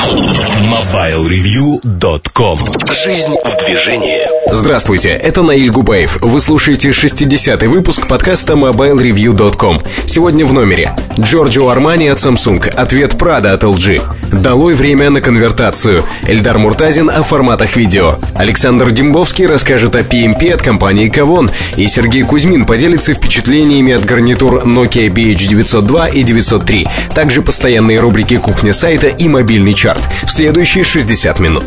MobileReview.com Жизнь в движении. Здравствуйте, это Наиль Губаев. Вы слушаете 60-й выпуск подкаста MobileReview.com. Сегодня в номере Джорджо Армани от Samsung, ответ Прада от LG, Долой время на конвертацию, Эльдар Муртазин о форматах видео, Александр Дембовский расскажет о PMP от компании Кавон, и Сергей Кузьмин поделится впечатлениями от гарнитур Nokia BH902 и 903, также постоянные рубрики «Кухня сайта» и «Мобильный чарт» в следующие 60 минут.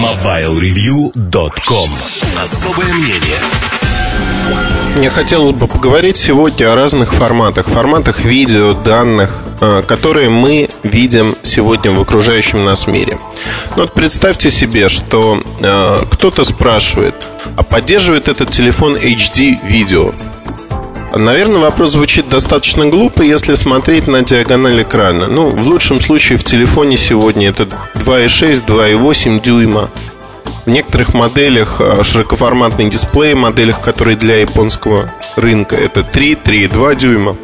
MobileReview.com Особое мнение мне хотелось бы поговорить сегодня о разных форматах, форматах видео, данных, э, которые мы видим сегодня в окружающем нас мире. Ну вот представьте себе, что э, кто-то спрашивает, а поддерживает этот телефон HD видео? Наверное, вопрос звучит достаточно глупо, если смотреть на диагональ экрана. Ну, в лучшем случае в телефоне сегодня это 2,6, 2,8 дюйма. В некоторых моделях э, широкоформатный дисплей, моделях, которые для японского рынка, это 3, 3,2 дюйма.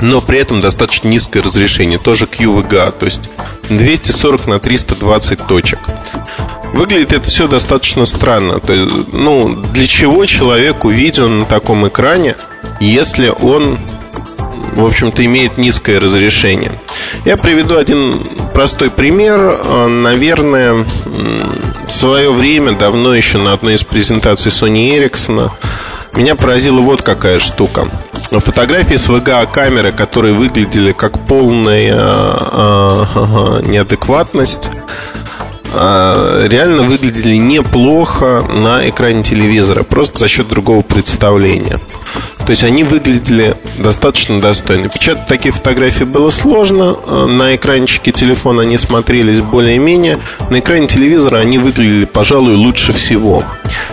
Но при этом достаточно низкое разрешение, тоже QVGA, то есть 240 на 320 точек. Выглядит это все достаточно странно. То есть, ну, для чего человек увиден на таком экране, если он в общем-то, имеет низкое разрешение. Я приведу один простой пример. Э, наверное, в свое время, давно еще на одной из презентаций Sony Ericsson, меня поразила вот какая штука. Фотографии с VGA-камеры, которые выглядели как полная э, э, неадекватность, реально выглядели неплохо на экране телевизора, просто за счет другого представления. То есть они выглядели достаточно достойно. Печатать такие фотографии было сложно. Э, на экранчике телефона они смотрелись более-менее. На экране телевизора они выглядели, пожалуй, лучше всего.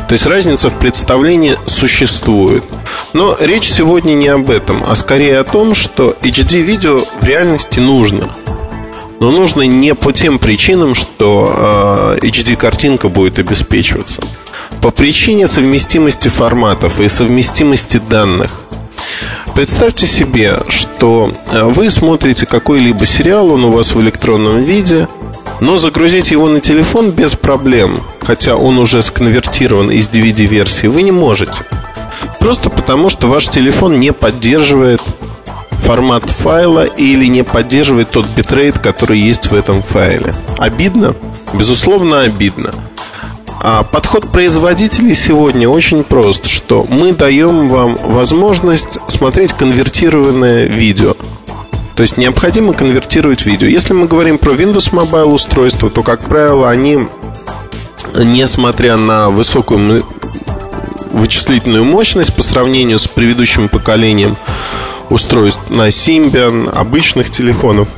То есть разница в представлении существует. Но речь сегодня не об этом, а скорее о том, что HD-видео в реальности нужно. Но нужно не по тем причинам, что э, HD-картинка будет обеспечиваться. По причине совместимости форматов и совместимости данных. Представьте себе, что э, вы смотрите какой-либо сериал, он у вас в электронном виде, но загрузить его на телефон без проблем, хотя он уже сконвертирован из DVD-версии, вы не можете. Просто потому, что ваш телефон не поддерживает формат файла или не поддерживает тот битрейт, который есть в этом файле. Обидно? Безусловно, обидно. А подход производителей сегодня очень прост, что мы даем вам возможность смотреть конвертированное видео. То есть необходимо конвертировать видео. Если мы говорим про Windows Mobile устройства, то, как правило, они, несмотря на высокую вычислительную мощность по сравнению с предыдущим поколением устройств на Symbian, обычных телефонов,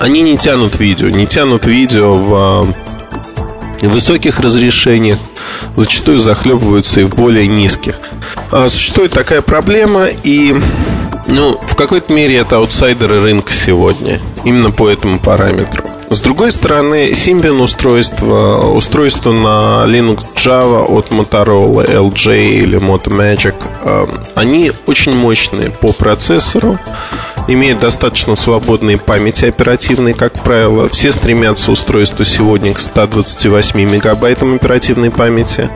они не тянут видео, не тянут видео в высоких разрешениях, зачастую захлебываются и в более низких. А существует такая проблема, и ну, в какой-то мере это аутсайдеры рынка сегодня, именно по этому параметру. С другой стороны, Symbian устройство, устройство на Linux Java от Motorola, LG или Motomagic, э, они очень мощные по процессору, имеют достаточно свободной памяти оперативной, как правило. Все стремятся устройство сегодня к 128 мегабайтам оперативной памяти.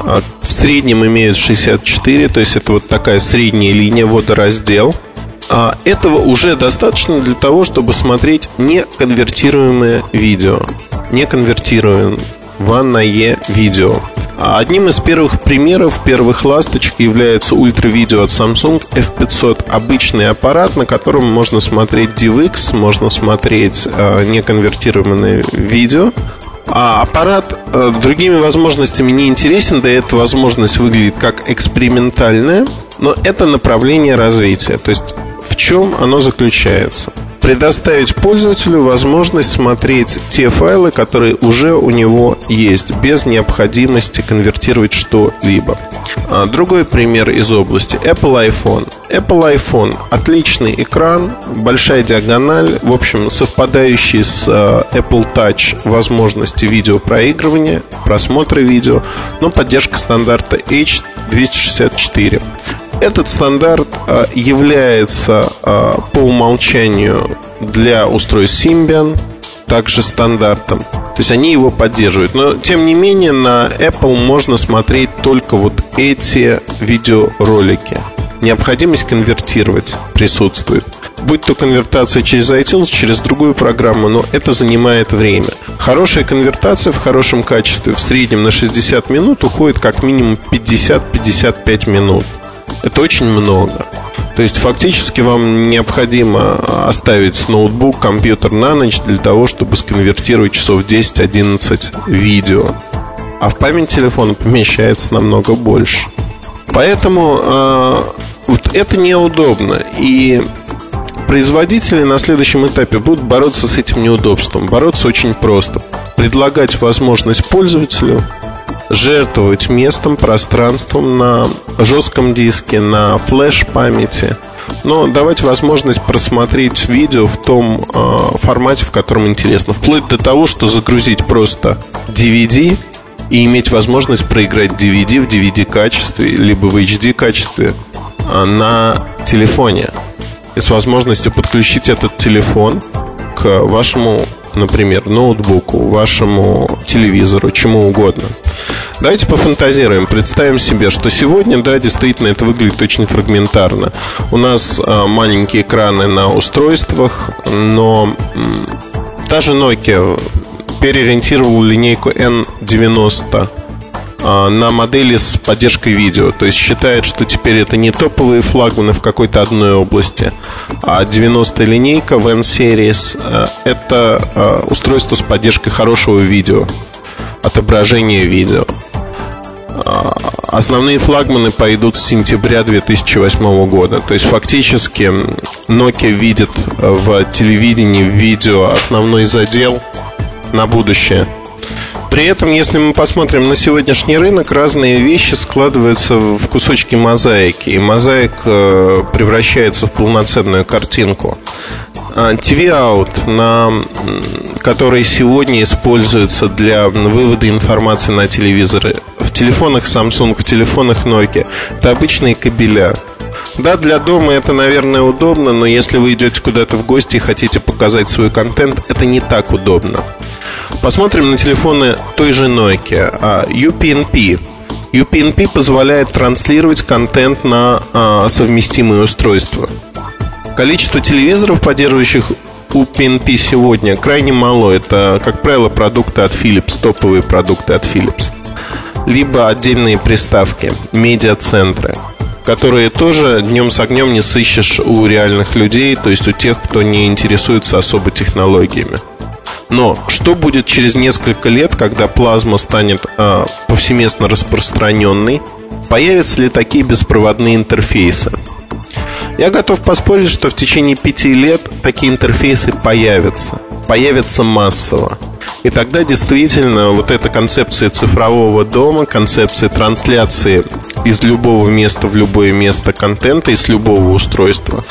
А в среднем имеют 64, то есть это вот такая средняя линия водораздел – а этого уже достаточно для того, чтобы смотреть неконвертируемое видео. Неконвертируемое видео. А одним из первых примеров, первых ласточек является ультравидео от Samsung F500. Обычный аппарат, на котором можно смотреть DivX, можно смотреть э, неконвертированное видео. А аппарат э, другими возможностями не интересен, да и эта возможность выглядит как экспериментальная, но это направление развития. То есть в чем оно заключается? Предоставить пользователю возможность смотреть те файлы, которые уже у него есть, без необходимости конвертировать что-либо. А, другой пример из области Apple iPhone. Apple iPhone отличный экран, большая диагональ, в общем, совпадающий с а, Apple Touch возможности видеопроигрывания, просмотра видео, но поддержка стандарта H264. Этот стандарт а, является а, по умолчанию для устройств Symbian, также стандартом. То есть они его поддерживают. Но, тем не менее, на Apple можно смотреть только вот эти видеоролики. Необходимость конвертировать присутствует. Будь то конвертация через iTunes, через другую программу, но это занимает время. Хорошая конвертация в хорошем качестве в среднем на 60 минут уходит как минимум 50-55 минут. Это очень много. То есть фактически вам необходимо оставить ноутбук, компьютер на ночь для того, чтобы сконвертировать часов 10-11 видео. А в память телефона помещается намного больше. Поэтому э, вот это неудобно. И производители на следующем этапе будут бороться с этим неудобством. Бороться очень просто. Предлагать возможность пользователю жертвовать местом, пространством на жестком диске, на флеш-памяти, но давать возможность просмотреть видео в том э, формате, в котором интересно. Вплоть до того, что загрузить просто DVD и иметь возможность проиграть DVD в DVD качестве, либо в HD качестве э, на телефоне. И с возможностью подключить этот телефон к вашему например, ноутбуку, вашему телевизору, чему угодно. Давайте пофантазируем, представим себе, что сегодня, да, действительно это выглядит очень фрагментарно. У нас а, маленькие экраны на устройствах, но та же Nokia переориентировала линейку N90 а, на модели с поддержкой видео. То есть считает, что теперь это не топовые флагманы в какой-то одной области, а 90 линейка в N-Series а, это а, устройство с поддержкой хорошего видео, отображения видео. Основные флагманы пойдут с сентября 2008 года. То есть фактически Nokia видит в телевидении, в видео основной задел на будущее – при этом, если мы посмотрим на сегодняшний рынок, разные вещи складываются в кусочки мозаики. И мозаик э, превращается в полноценную картинку. TV а, на, который сегодня используется для вывода информации на телевизоры, в телефонах Samsung, в телефонах Nokia, это обычные кабеля. Да, для дома это, наверное, удобно, но если вы идете куда-то в гости и хотите показать свой контент, это не так удобно. Посмотрим на телефоны той же Nokia. UPnP. А, UPnP позволяет транслировать контент на а, совместимые устройства. Количество телевизоров, поддерживающих UPnP сегодня, крайне мало. Это, как правило, продукты от Philips, топовые продукты от Philips. Либо отдельные приставки, медиацентры которые тоже днем с огнем не сыщешь у реальных людей, то есть у тех, кто не интересуется особо технологиями. Но что будет через несколько лет, когда плазма станет э, повсеместно распространенной? Появятся ли такие беспроводные интерфейсы? Я готов поспорить, что в течение пяти лет такие интерфейсы появятся. Появятся массово. И тогда действительно вот эта концепция цифрового дома, концепция трансляции из любого места в любое место контента, из любого устройства,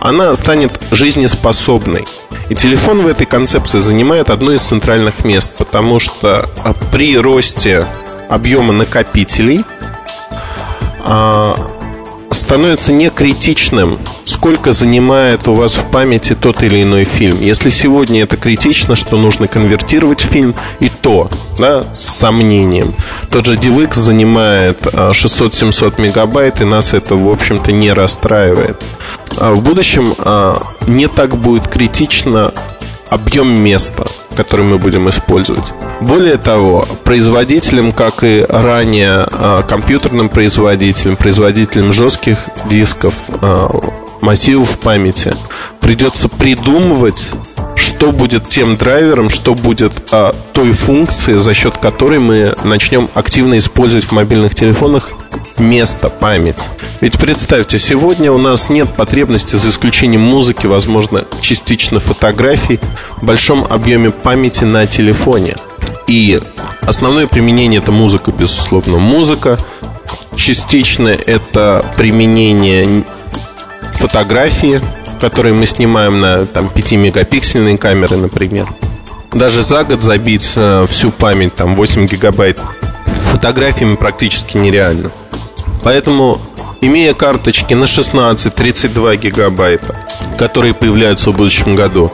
она станет жизнеспособной. И телефон в этой концепции занимает одно из центральных мест, потому что а, при росте объема накопителей а, становится не критичным, сколько занимает у вас в памяти тот или иной фильм. Если сегодня это критично, что нужно конвертировать фильм, и то, да, с сомнением. Тот же DivX занимает 600-700 а, мегабайт, и нас это, в общем-то, не расстраивает. А в будущем а, не так будет критично объем места, который мы будем использовать. Более того, производителям, как и ранее а, компьютерным производителям, производителям жестких дисков, а, массивов памяти, придется придумывать что будет тем драйвером, что будет а, той функцией, за счет которой мы начнем активно использовать в мобильных телефонах место, память. Ведь представьте, сегодня у нас нет потребности, за исключением музыки, возможно, частично фотографий, в большом объеме памяти на телефоне. И основное применение это музыка, безусловно, музыка. Частично это применение фотографии, которые мы снимаем на там, 5-мегапиксельной камеры, например. Даже за год забить э, всю память, там 8 гигабайт фотографиями практически нереально. Поэтому, имея карточки на 16-32 гигабайта, которые появляются в будущем году,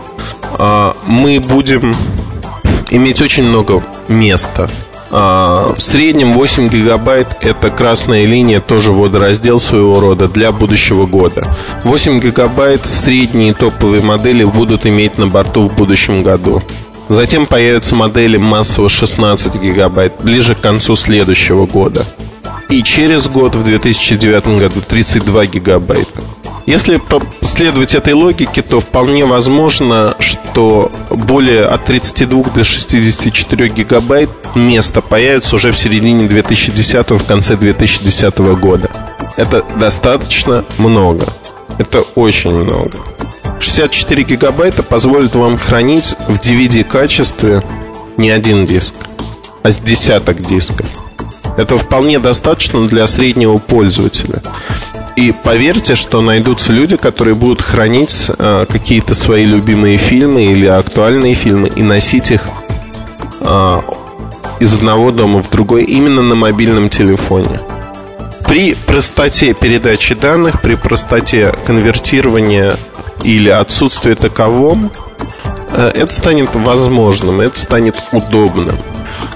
э, мы будем иметь очень много места. А, в среднем 8 гигабайт – это красная линия, тоже водораздел своего рода для будущего года. 8 гигабайт средние топовые модели будут иметь на борту в будущем году. Затем появятся модели массово 16 гигабайт ближе к концу следующего года. И через год, в 2009 году, 32 гигабайта. Если следовать этой логике, то вполне возможно, что более от 32 до 64 гигабайт места появится уже в середине 2010 в конце 2010 года. Это достаточно много. Это очень много. 64 гигабайта позволит вам хранить в DVD качестве не один диск, а с десяток дисков. Это вполне достаточно для среднего пользователя. И поверьте, что найдутся люди, которые будут хранить э, какие-то свои любимые фильмы или актуальные фильмы и носить их э, из одного дома в другой именно на мобильном телефоне. При простоте передачи данных, при простоте конвертирования или отсутствии таковом, это станет возможным, это станет удобным.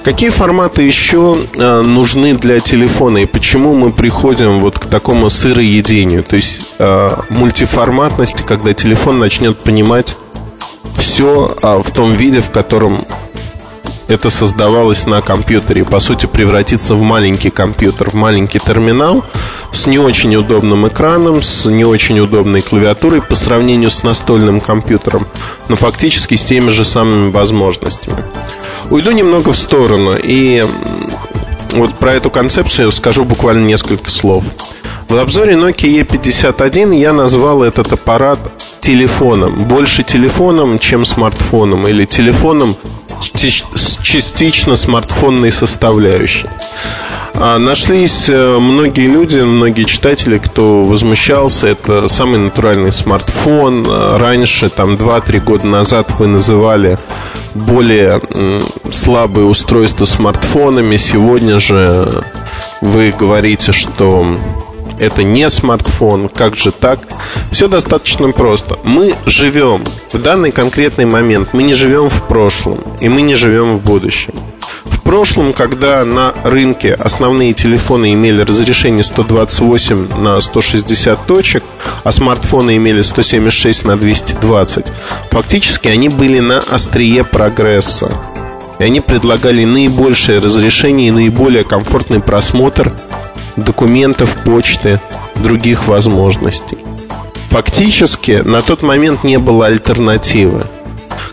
Какие форматы еще э, нужны для телефона и почему мы приходим вот к такому сыроедению, то есть э, мультиформатности, когда телефон начнет понимать все а, в том виде, в котором это создавалось на компьютере. По сути, превратиться в маленький компьютер, в маленький терминал с не очень удобным экраном, с не очень удобной клавиатурой по сравнению с настольным компьютером, но фактически с теми же самыми возможностями. Уйду немного в сторону и вот про эту концепцию скажу буквально несколько слов. В обзоре Nokia E51 я назвал этот аппарат телефоном. Больше телефоном, чем смартфоном. Или телефоном с частично смартфонной составляющей. А нашлись э, многие люди, многие читатели, кто возмущался. Это самый натуральный смартфон. Э, раньше, там 2-3 года назад вы называли более слабые устройства смартфонами. Сегодня же вы говорите, что это не смартфон, как же так? Все достаточно просто. Мы живем в данный конкретный момент, мы не живем в прошлом, и мы не живем в будущем. Прошлом, когда на рынке основные телефоны имели разрешение 128 на 160 точек, а смартфоны имели 176 на 220, фактически они были на острие прогресса. И они предлагали наибольшее разрешение и наиболее комфортный просмотр документов, почты, других возможностей. Фактически на тот момент не было альтернативы.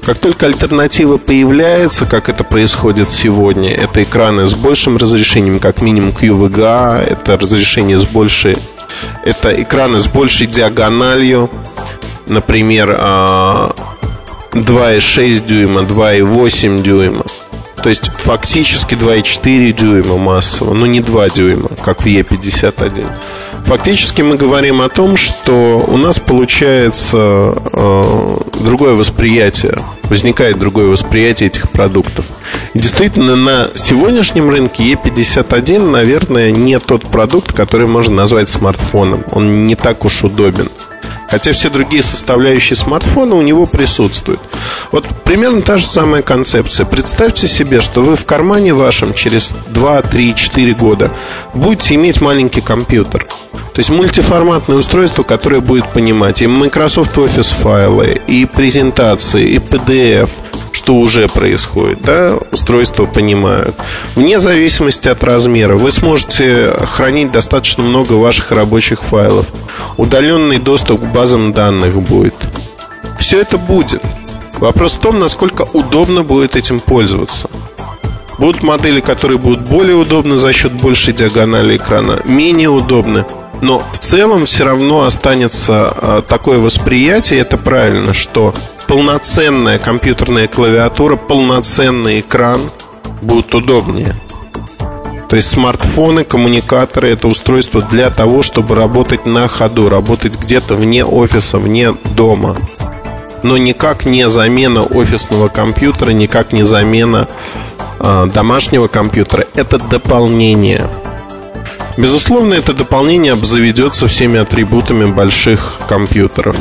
Как только альтернатива появляется, как это происходит сегодня, это экраны с большим разрешением, как минимум QVGA, это разрешение с большей, это экраны с большей диагональю, например, 2,6 а, дюйма, 2,8 дюйма. То есть фактически 2,4 дюйма массово, но не 2 дюйма, как в Е51. Фактически мы говорим о том, что у нас получается э, другое восприятие, возникает другое восприятие этих продуктов. И действительно, на сегодняшнем рынке E51, наверное, не тот продукт, который можно назвать смартфоном. Он не так уж удобен. Хотя все другие составляющие смартфона у него присутствуют. Вот примерно та же самая концепция. Представьте себе, что вы в кармане вашем через 2, 3, 4 года будете иметь маленький компьютер. То есть мультиформатное устройство, которое будет понимать и Microsoft Office файлы, и презентации, и PDF – что уже происходит, да, устройства понимают. Вне зависимости от размера вы сможете хранить достаточно много ваших рабочих файлов. Удаленный доступ к базам данных будет. Все это будет. Вопрос в том, насколько удобно будет этим пользоваться. Будут модели, которые будут более удобны за счет большей диагонали экрана, менее удобны. Но в целом все равно останется а, такое восприятие, это правильно, что полноценная компьютерная клавиатура, полноценный экран будут удобнее. То есть смартфоны, коммуникаторы это устройство для того, чтобы работать на ходу, работать где-то вне офиса, вне дома. Но никак не замена офисного компьютера, никак не замена э, домашнего компьютера. Это дополнение. Безусловно, это дополнение обзаведется всеми атрибутами больших компьютеров.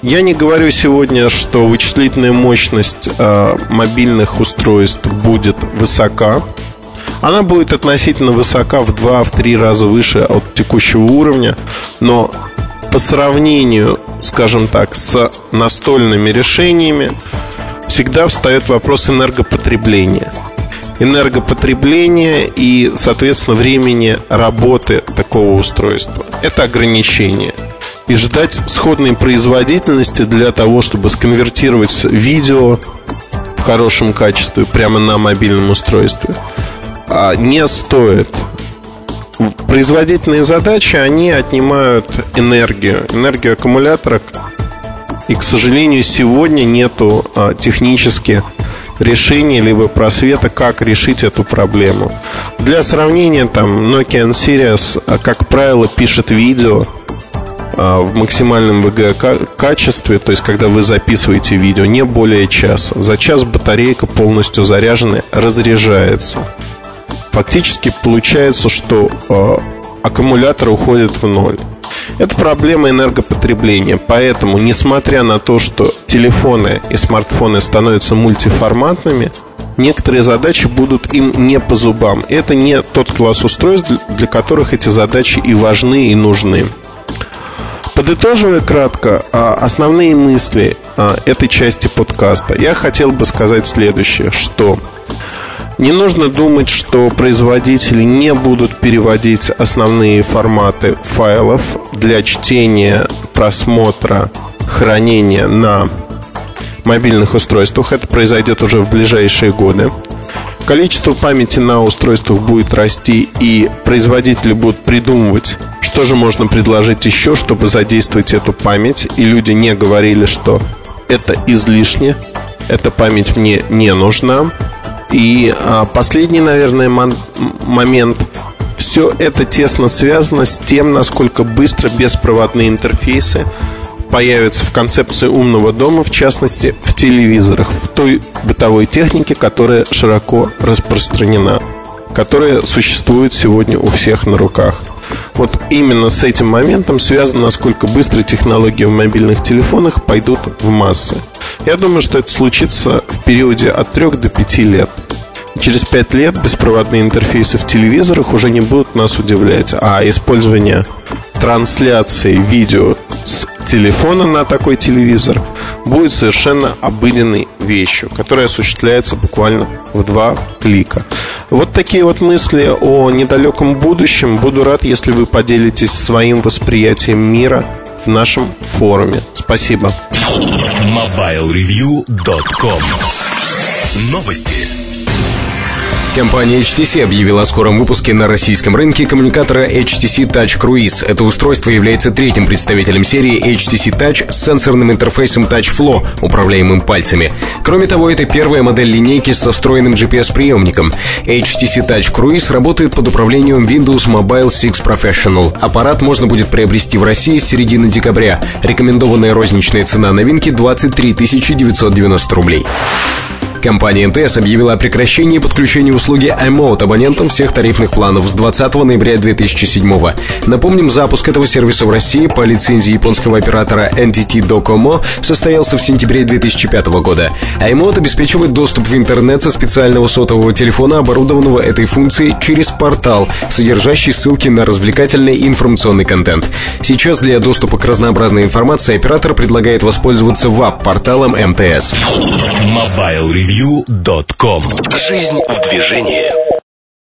я не говорю сегодня, что вычислительная мощность э, мобильных устройств будет высока. Она будет относительно высока в 2-3 раза выше от текущего уровня, но по сравнению, скажем так, с настольными решениями, всегда встает вопрос энергопотребления. Энергопотребления и, соответственно, времени работы такого устройства. Это ограничение. И ждать сходной производительности для того, чтобы сконвертировать видео в хорошем качестве прямо на мобильном устройстве, а, не стоит производительные задачи, они отнимают энергию, энергию аккумулятора. И, к сожалению, сегодня нету а, технически решения либо просвета, как решить эту проблему. Для сравнения, там, Nokia N-Series, а, как правило, пишет видео а, в максимальном VGA качестве, то есть когда вы записываете видео, не более часа. За час батарейка полностью заряженная разряжается фактически получается, что аккумулятор уходит в ноль. Это проблема энергопотребления. Поэтому, несмотря на то, что телефоны и смартфоны становятся мультиформатными, некоторые задачи будут им не по зубам. Это не тот класс устройств, для которых эти задачи и важны, и нужны. Подытоживая кратко а, основные мысли а, этой части подкаста, я хотел бы сказать следующее, что не нужно думать, что производители не будут переводить основные форматы файлов для чтения, просмотра, хранения на мобильных устройствах. Это произойдет уже в ближайшие годы. Количество памяти на устройствах будет расти, и производители будут придумывать, что же можно предложить еще, чтобы задействовать эту память. И люди не говорили, что это излишне, эта память мне не нужна. И а, последний, наверное, момент. Все это тесно связано с тем, насколько быстро беспроводные интерфейсы появятся в концепции умного дома, в частности, в телевизорах, в той бытовой технике, которая широко распространена, которая существует сегодня у всех на руках. Вот именно с этим моментом связано, насколько быстро технологии в мобильных телефонах пойдут в массы. Я думаю, что это случится в периоде от 3 до 5 лет. Через 5 лет беспроводные интерфейсы в телевизорах уже не будут нас удивлять, а использование трансляции видео с телефона на такой телевизор будет совершенно обыденной вещью, которая осуществляется буквально в два клика. Вот такие вот мысли о недалеком будущем. Буду рад, если вы поделитесь своим восприятием мира в нашем форуме. Спасибо. MobileReview.com Новости. Компания HTC объявила о скором выпуске на российском рынке коммуникатора HTC Touch Cruise. Это устройство является третьим представителем серии HTC Touch с сенсорным интерфейсом Touch Flow, управляемым пальцами. Кроме того, это первая модель линейки со встроенным GPS-приемником. HTC Touch Cruise работает под управлением Windows Mobile 6 Professional. Аппарат можно будет приобрести в России с середины декабря. Рекомендованная розничная цена новинки 23 990 рублей. Компания МТС объявила о прекращении подключения услуги iMode абонентам всех тарифных планов с 20 ноября 2007 Напомним, запуск этого сервиса в России по лицензии японского оператора NTT Docomo состоялся в сентябре 2005 года. iMode обеспечивает доступ в интернет со специального сотового телефона, оборудованного этой функцией через портал, содержащий ссылки на развлекательный и информационный контент. Сейчас для доступа к разнообразной информации оператор предлагает воспользоваться веб-порталом МТС. MobileReview.com Жизнь в движении